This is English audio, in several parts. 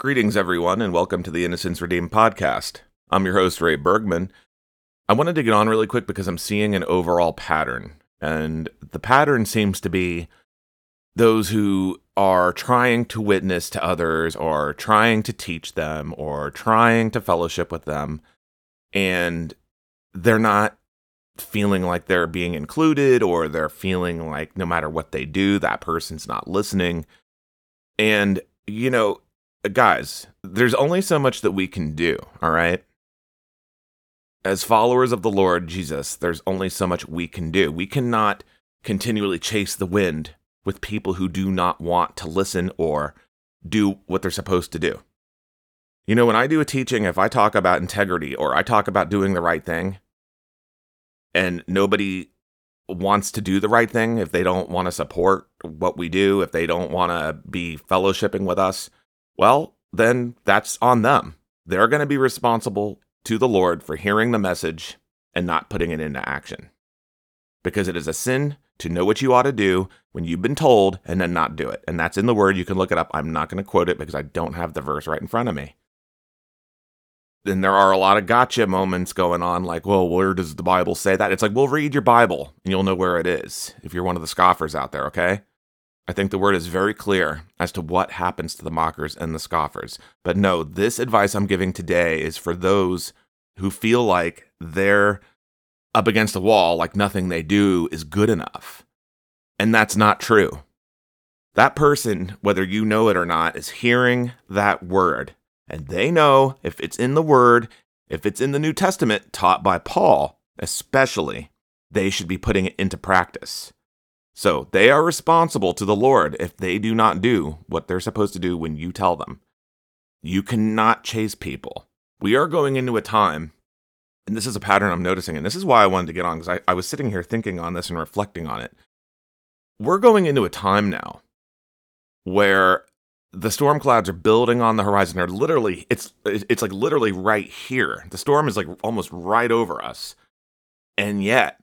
Greetings, everyone, and welcome to the Innocence Redeemed podcast. I'm your host, Ray Bergman. I wanted to get on really quick because I'm seeing an overall pattern, and the pattern seems to be those who are trying to witness to others, or trying to teach them, or trying to fellowship with them, and they're not feeling like they're being included, or they're feeling like no matter what they do, that person's not listening. And, you know, guys, there's only so much that we can do, all right? As followers of the Lord Jesus, there's only so much we can do. We cannot continually chase the wind with people who do not want to listen or do what they're supposed to do. You know, when I do a teaching, if I talk about integrity or I talk about doing the right thing, and nobody wants to do the right thing, if they don't want to support what we do, if they don't want to be fellowshipping with us, well, then that's on them. They're going to be responsible to the Lord for hearing the message and not putting it into action. Because it is a sin to know what you ought to do when you've been told and then not do it. And that's in the word. You can look it up. I'm not going to quote it because I don't have the verse right in front of me. Then there are a lot of gotcha moments going on, like, well, where does the Bible say that? It's like, well, read your Bible and you'll know where it is if you're one of the scoffers out there, okay? I think the word is very clear as to what happens to the mockers and the scoffers. But no, this advice I'm giving today is for those who feel like they're up against a wall, like nothing they do is good enough. And that's not true. That person, whether you know it or not, is hearing that word. And they know if it's in the word, if it's in the New Testament taught by Paul, especially, they should be putting it into practice. So they are responsible to the Lord if they do not do what they're supposed to do when you tell them. You cannot chase people. We are going into a time, and this is a pattern I'm noticing, and this is why I wanted to get on because I, I was sitting here thinking on this and reflecting on it. We're going into a time now where the storm clouds are building on the horizon. They're literally, it's it's like literally right here. The storm is like almost right over us. And yet,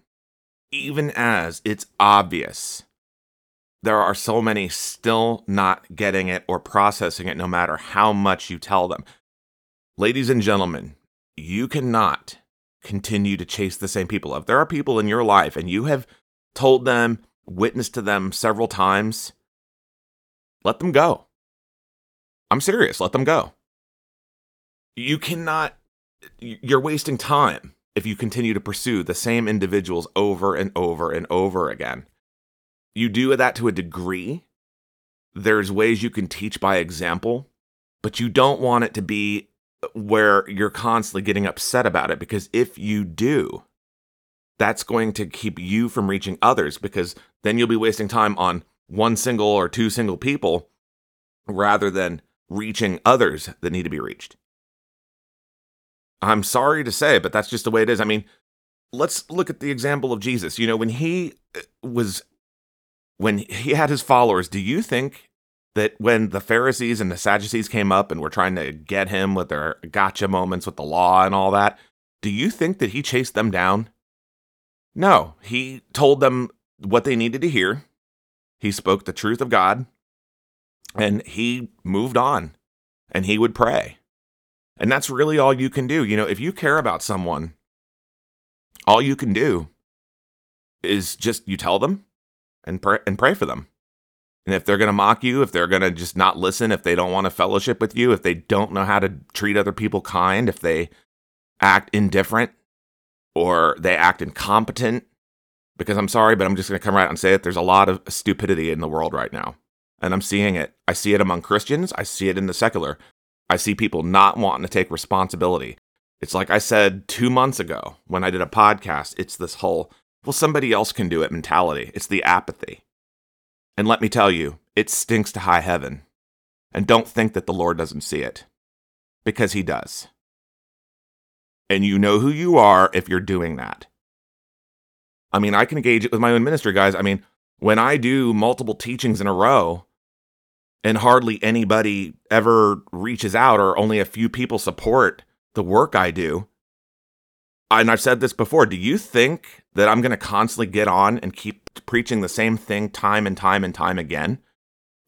even as it's obvious, there are so many still not getting it or processing it no matter how much you tell them. Ladies and gentlemen, you cannot continue to chase the same people. If there are people in your life and you have told them, witnessed to them several times, let them go. I'm serious, let them go. You cannot, you're wasting time if you continue to pursue the same individuals over and over and over again. You do that to a degree. There's ways you can teach by example, but you don't want it to be where you're constantly getting upset about it because if you do, that's going to keep you from reaching others because then you'll be wasting time on one single or two single people rather than reaching others that need to be reached. I'm sorry to say, but that's just the way it is. I mean, let's look at the example of Jesus. You know, when he uh, was when he had his followers, do you think that when the Pharisees and the Sadducees came up and were trying to get him with their gotcha moments with the law and all that, do you think that he chased them down? No, he told them what they needed to hear. He spoke the truth of God and he moved on and he would pray. And that's really all you can do. You know, if you care about someone, all you can do is just you tell them and pray and pray for them. And if they're going to mock you, if they're going to just not listen, if they don't want to fellowship with you, if they don't know how to treat other people kind, if they act indifferent or they act incompetent, because I'm sorry, but I'm just going to come right out and say it. There's a lot of stupidity in the world right now. And I'm seeing it. I see it among Christians. I see it in the secular. I see people not wanting to take responsibility. It's like I said two months ago when I did a podcast, it's this whole, well, somebody else can do it mentality. It's the apathy. And let me tell you, it stinks to high heaven. And don't think that the Lord doesn't see it, because He does. And you know who you are if you're doing that. I mean, I can gauge it with my own ministry, guys. I mean, when I do multiple teachings in a row, and hardly anybody ever reaches out or only a few people support the work I do. And I've said this before. Do you think that I'm going to constantly get on and keep preaching the same thing time and time and time again?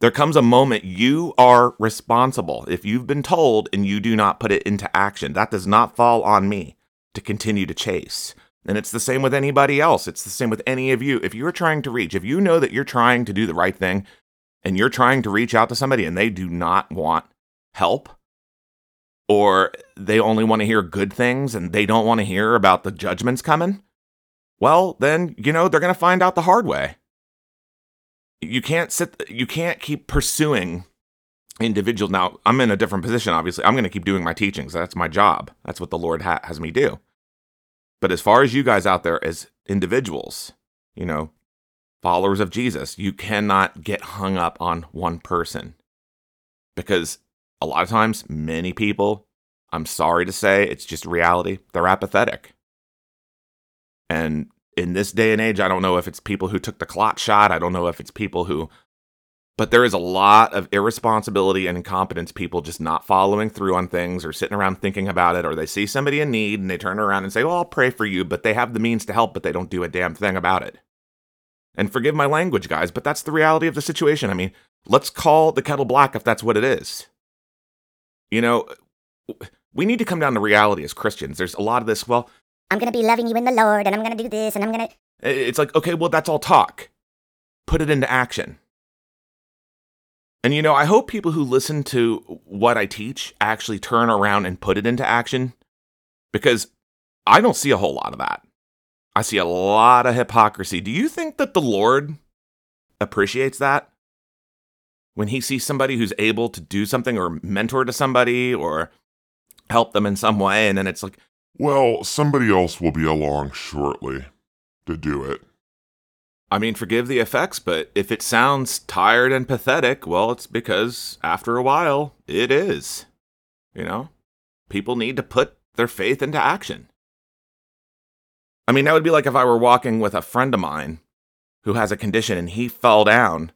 There comes a moment you are responsible. If you've been told and you do not put it into action, that does not fall on me to continue to chase. And it's the same with anybody else. It's the same with any of you. If you're trying to reach, if you know that you're trying to do the right thing and you're trying to reach out to somebody and they do not want help, or they only want to hear good things and they don't want to hear about the judgments coming, well, then, you know, they're going to find out the hard way. You can't sit you can't keep pursuing individuals. Now i'm in a different position obviously. I'm going to keep doing my teachings. That's my job. That's what the lord ha- has me do. But as far as you guys out there as individuals you know followers of jesus you cannot get hung up on one person because a lot of times many people i'm sorry to say it's just reality they're apathetic and in this day and age, I don't know if it's people who took the clot shot. I don't know if it's people who, but there is a lot of irresponsibility and incompetence people just not following through on things or sitting around thinking about it, or they see somebody in need and they turn around and say, Well, I'll pray for you, but they have the means to help, but they don't do a damn thing about it. And forgive my language, guys, but that's the reality of the situation. I mean, let's call the kettle black if that's what it is. You know, we need to come down to reality as Christians. There's a lot of this, well, I'm going to be loving you in the Lord and I'm going to do this and I'm going to. It's like, okay, well, that's all talk. Put it into action. And you know, I hope people who listen to what I teach actually turn around and put it into action because I don't see a whole lot of that. I see a lot of hypocrisy. Do you think that the Lord appreciates that? When he sees somebody who's able to do something or mentor to somebody or help them in some way, and then it's like, well, somebody else will be along shortly to do it. I mean, forgive the effects, but if it sounds tired and pathetic, well, it's because after a while, it is. You know, people need to put their faith into action. I mean, that would be like if I were walking with a friend of mine who has a condition and he fell down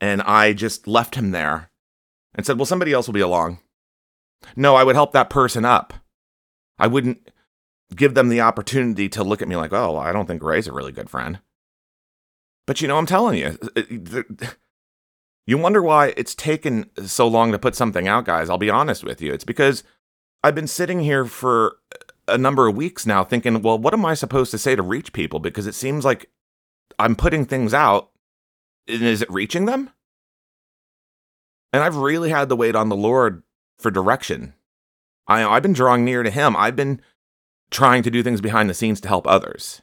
and I just left him there and said, well, somebody else will be along. No, I would help that person up. I wouldn't give them the opportunity to look at me like, oh, I don't think Ray's a really good friend. But you know, I'm telling you, uh, you wonder why it's taken so long to put something out, guys. I'll be honest with you. It's because I've been sitting here for a number of weeks now thinking, well, what am I supposed to say to reach people? Because it seems like I'm putting things out. And is it reaching them? And I've really had to wait on the Lord for direction I, I've been drawing near to him. I've been trying to do things behind the scenes to help others.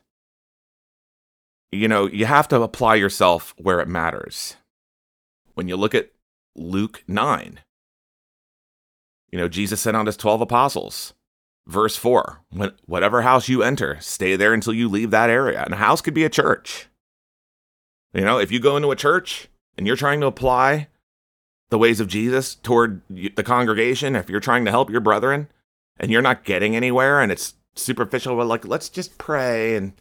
You know, you have to apply yourself where it matters. When you look at Luke 9, you know, Jesus sent out his 12 apostles. Verse 4 Whatever house you enter, stay there until you leave that area. And a house could be a church. You know, if you go into a church and you're trying to apply the ways of Jesus toward the congregation, if you're trying to help your brethren and you're not getting anywhere and it's superficial, well, like, let's just pray and,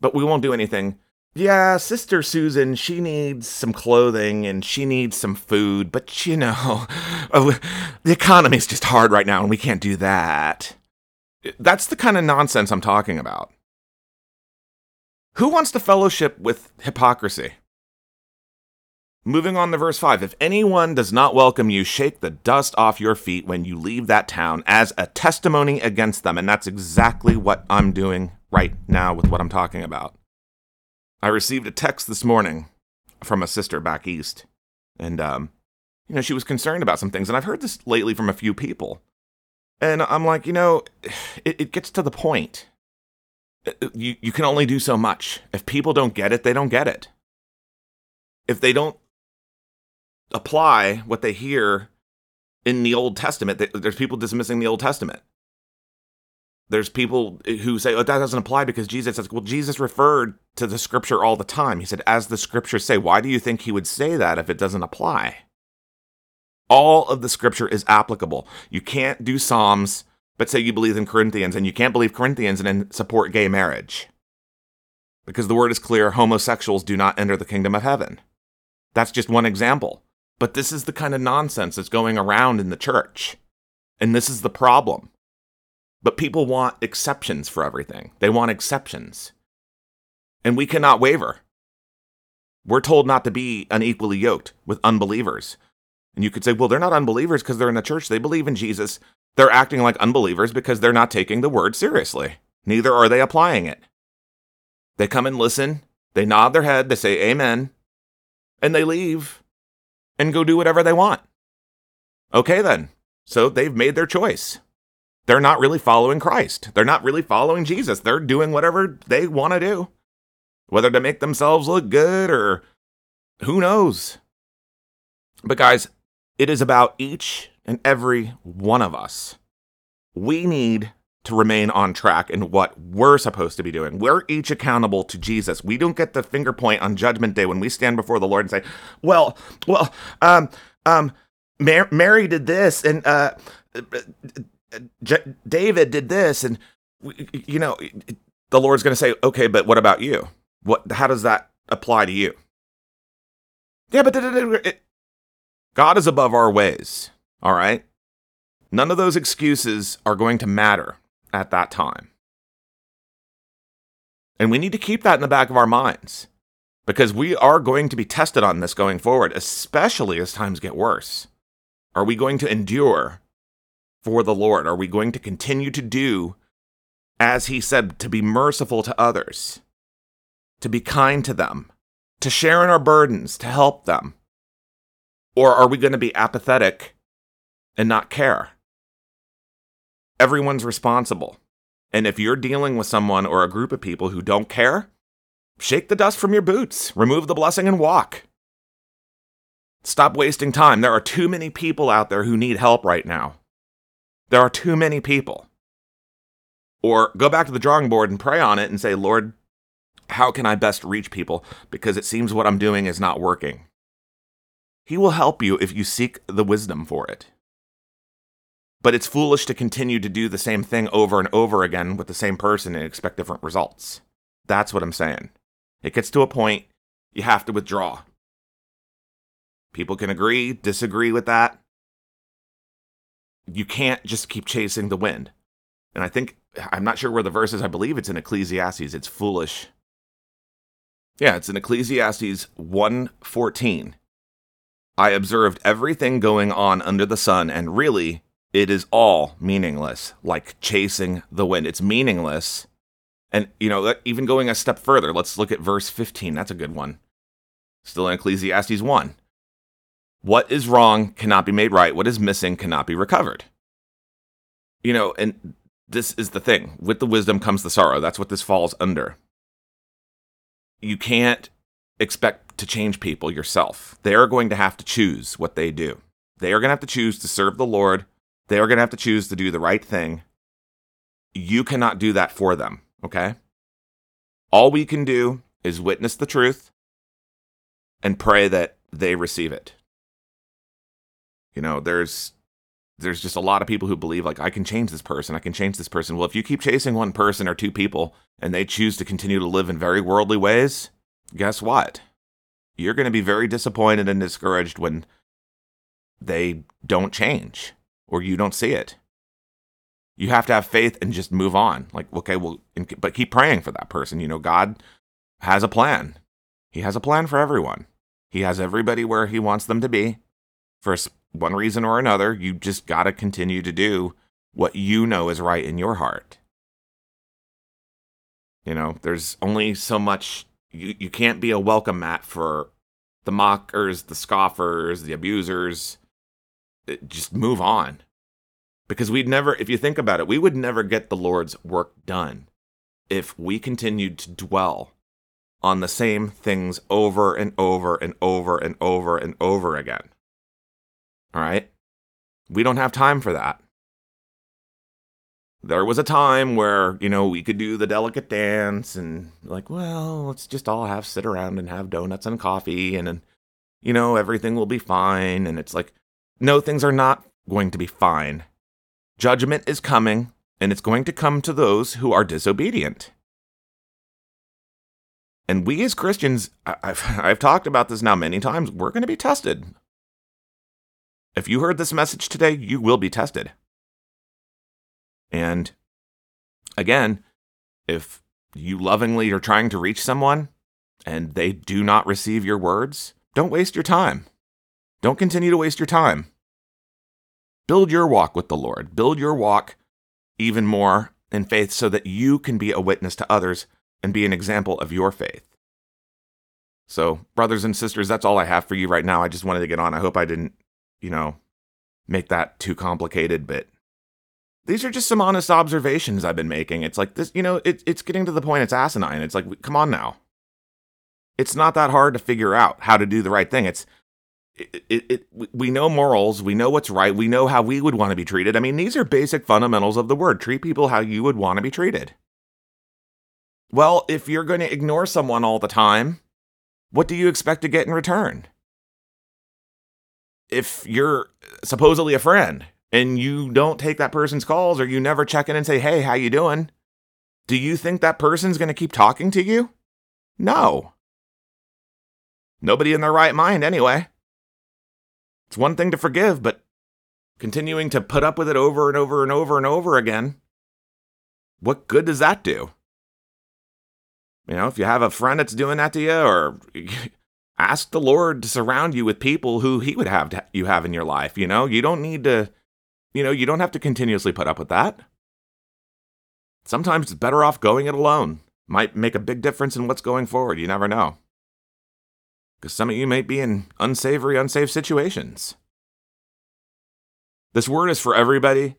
but we won't do anything. Yeah, Sister Susan, she needs some clothing and she needs some food, but you know, the economy's just hard right now and we can't do that. That's the kind of nonsense I'm talking about. Who wants to fellowship with hypocrisy? Moving on to verse 5 If anyone does not welcome you, shake the dust off your feet when you leave that town as a testimony against them. And that's exactly what I'm doing right now with what I'm talking about. I received a text this morning from a sister back east. And, um, you know, she was concerned about some things. And I've heard this lately from a few people. And I'm like, you know, it, it gets to the point. Uh, you, you can only do so much. If people don't get it, they don't get it. If they don't apply what they hear in the Old Testament. There's people dismissing the Old Testament. There's people who say, oh, that doesn't apply because Jesus says, well, Jesus referred to the scripture all the time. He said, as the scriptures say, why do you think he would say that if it doesn't apply? All of the scripture is applicable. You can't do Psalms, but say you believe in Corinthians, and you can't believe Corinthians and then support gay marriage. Because the word is clear homosexuals do not enter the kingdom of heaven. That's just one example. But this is the kind of nonsense that's going around in the church. And this is the problem. But people want exceptions for everything. They want exceptions. And we cannot waver. We're told not to be unequally yoked with unbelievers. And you could say, well, they're not unbelievers because they're in the church. They believe in Jesus. They're acting like unbelievers because they're not taking the word seriously. Neither are they applying it. They come and listen, they nod their head, they say amen, and they leave and go do whatever they want. Okay, then. So they've made their choice. They're not really following Christ. They're not really following Jesus. They're doing whatever they want to do, whether to make themselves look good or who knows. But, guys, it is about each and every one of us. We need to remain on track in what we're supposed to be doing. We're each accountable to Jesus. We don't get the finger point on Judgment Day when we stand before the Lord and say, "Well, well, um, um, Mar- Mary did this, and uh, J- David did this, and you know, the Lord's going to say, "Okay, but what about you? What? How does that apply to you?" Yeah, but God is above our ways. All right. None of those excuses are going to matter at that time. And we need to keep that in the back of our minds because we are going to be tested on this going forward, especially as times get worse. Are we going to endure for the Lord? Are we going to continue to do as He said, to be merciful to others, to be kind to them, to share in our burdens, to help them? Or are we going to be apathetic and not care? Everyone's responsible. And if you're dealing with someone or a group of people who don't care, shake the dust from your boots, remove the blessing, and walk. Stop wasting time. There are too many people out there who need help right now. There are too many people. Or go back to the drawing board and pray on it and say, Lord, how can I best reach people? Because it seems what I'm doing is not working. He will help you if you seek the wisdom for it. But it's foolish to continue to do the same thing over and over again with the same person and expect different results. That's what I'm saying. It gets to a point you have to withdraw. People can agree, disagree with that. You can't just keep chasing the wind. And I think, I'm not sure where the verse is. I believe it's in Ecclesiastes. It's foolish. Yeah, it's in Ecclesiastes 1:14. I observed everything going on under the sun, and really, it is all meaningless, like chasing the wind. It's meaningless. And, you know, even going a step further, let's look at verse 15. That's a good one. Still in Ecclesiastes 1. What is wrong cannot be made right. What is missing cannot be recovered. You know, and this is the thing. With the wisdom comes the sorrow. That's what this falls under. You can't expect to change people yourself. They are going to have to choose what they do. They are going to have to choose to serve the Lord they are going to have to choose to do the right thing. You cannot do that for them, okay? All we can do is witness the truth and pray that they receive it. You know, there's there's just a lot of people who believe like I can change this person, I can change this person. Well, if you keep chasing one person or two people and they choose to continue to live in very worldly ways, guess what? You're going to be very disappointed and discouraged when they don't change or you don't see it. You have to have faith and just move on. Like, okay, well, but keep praying for that person. You know, God has a plan. He has a plan for everyone. He has everybody where He wants them to be. For one reason or another, you just got to continue to do what you know is right in your heart. You know, there's only so much, you, you can't be a welcome mat for the mockers, the scoffers, the abusers, uh, just move on. Because we'd never, if you think about it, we would never get the Lord's work done if we continued to dwell on the same things over and over and over and over and over again. All right? We don't have time for that. There was a time where, you know, we could do the delicate dance and like, well, let's just all have sit around and have donuts and coffee and, and you know, everything will be fine. And it's like, no, things are not going to be fine. Judgment is coming, and it's going to come to those who are disobedient. And we as Christians, I've, I've talked about this now many times, we're going to be tested. If you heard this message today, you will be tested. And again, if you lovingly are trying to reach someone and they do not receive your words, don't waste your time. Don't continue to waste your time. Build your walk with the Lord. Build your walk even more in faith so that you can be a witness to others and be an example of your faith. So, brothers and sisters, that's all I have for you right now. I just wanted to get on. I hope I didn't, you know, make that too complicated, but these are just some honest observations I've been making. It's like this, you know, it, it's getting to the point it's asinine. It's like, come on now. It's not that hard to figure out how to do the right thing. It's it, it, it, we know morals, we know what's right, we know how we would want to be treated. I mean, these are basic fundamentals of the word. Treat people how you would want to be treated. Well, if you're going to ignore someone all the time, what do you expect to get in return? If you're supposedly a friend and you don't take that person's calls or you never check in and say, "Hey, how you doing?" Do you think that person's going to keep talking to you? No. Nobody in their right mind anyway. It's one thing to forgive, but continuing to put up with it over and over and over and over again, what good does that do? You know, if you have a friend that's doing that to you, or ask the Lord to surround you with people who He would have to, you have in your life. You know, you don't need to, you know, you don't have to continuously put up with that. Sometimes it's better off going it alone. Might make a big difference in what's going forward. You never know because some of you might be in unsavory, unsafe situations. This word is for everybody,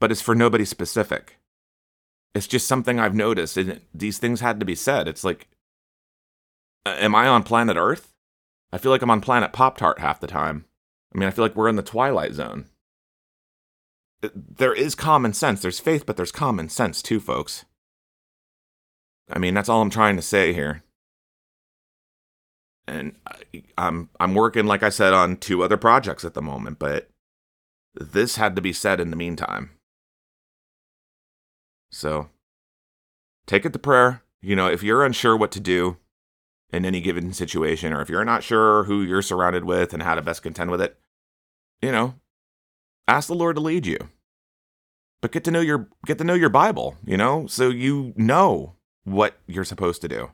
but it's for nobody specific. It's just something I've noticed, and these things had to be said. It's like, am I on planet Earth? I feel like I'm on planet Pop Tart half the time. I mean, I feel like we're in the Twilight Zone. There is common sense. There's faith, but there's common sense too, folks. I mean, that's all I'm trying to say here and I'm I'm working like I said on two other projects at the moment, but this had to be said in the meantime. So take it to prayer. You know, if you're unsure what to do in any given situation, or if you're not sure who you're surrounded with and how to best contend with it, you know, ask the Lord to lead you. But get to know your get to know your Bible, you know, so you know what you're supposed to do.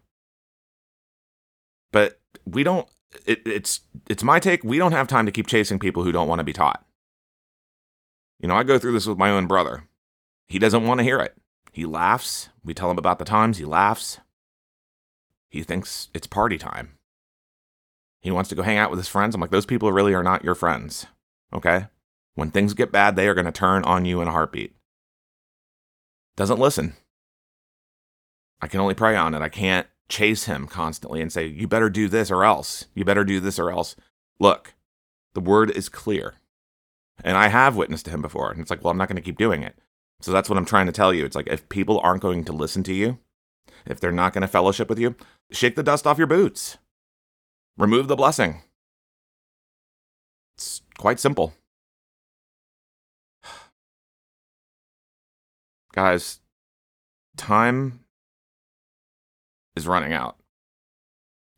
But we don't it, it's it's my take we don't have time to keep chasing people who don't want to be taught. You know i go through this with my own brother. He doesn't want to hear it. He laughs. We tell him about the times he laughs. He thinks it's party time. He wants to go hang out with his friends. I'm like those people really are not your friends okay? When things get bad they are going to turn on you in a heartbeat doesn't listen i can only pray on it i can't chase him constantly and say, You better do this or else. You better do this or else. Look, the word is clear. And I have witnessed to him before. And it's like, Well, I'm not going to keep doing it. So that's what I'm trying to tell you. It's like, if people aren't going to listen to you, if they're not going to fellowship with you, shake the dust off your boots, remove the blessing. It's quite simple. Guys, time is running out.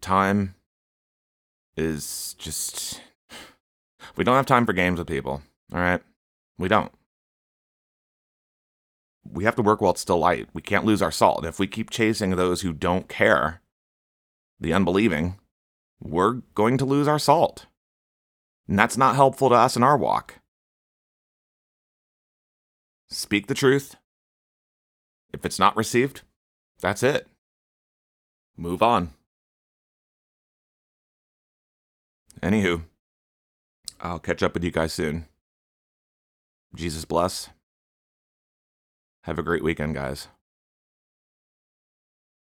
Time is just. We don't have time for games with people, all right? We don't. We have to work while it's still light. We can't lose our salt. If we keep chasing those who don't care, the unbelieving, we're going to lose our salt. And that's not helpful to us in our walk. Speak the truth. If it's not received, that's it move on. Anywho, I'll catch up with you guys soon. Jesus bless. Have a great weekend, guys.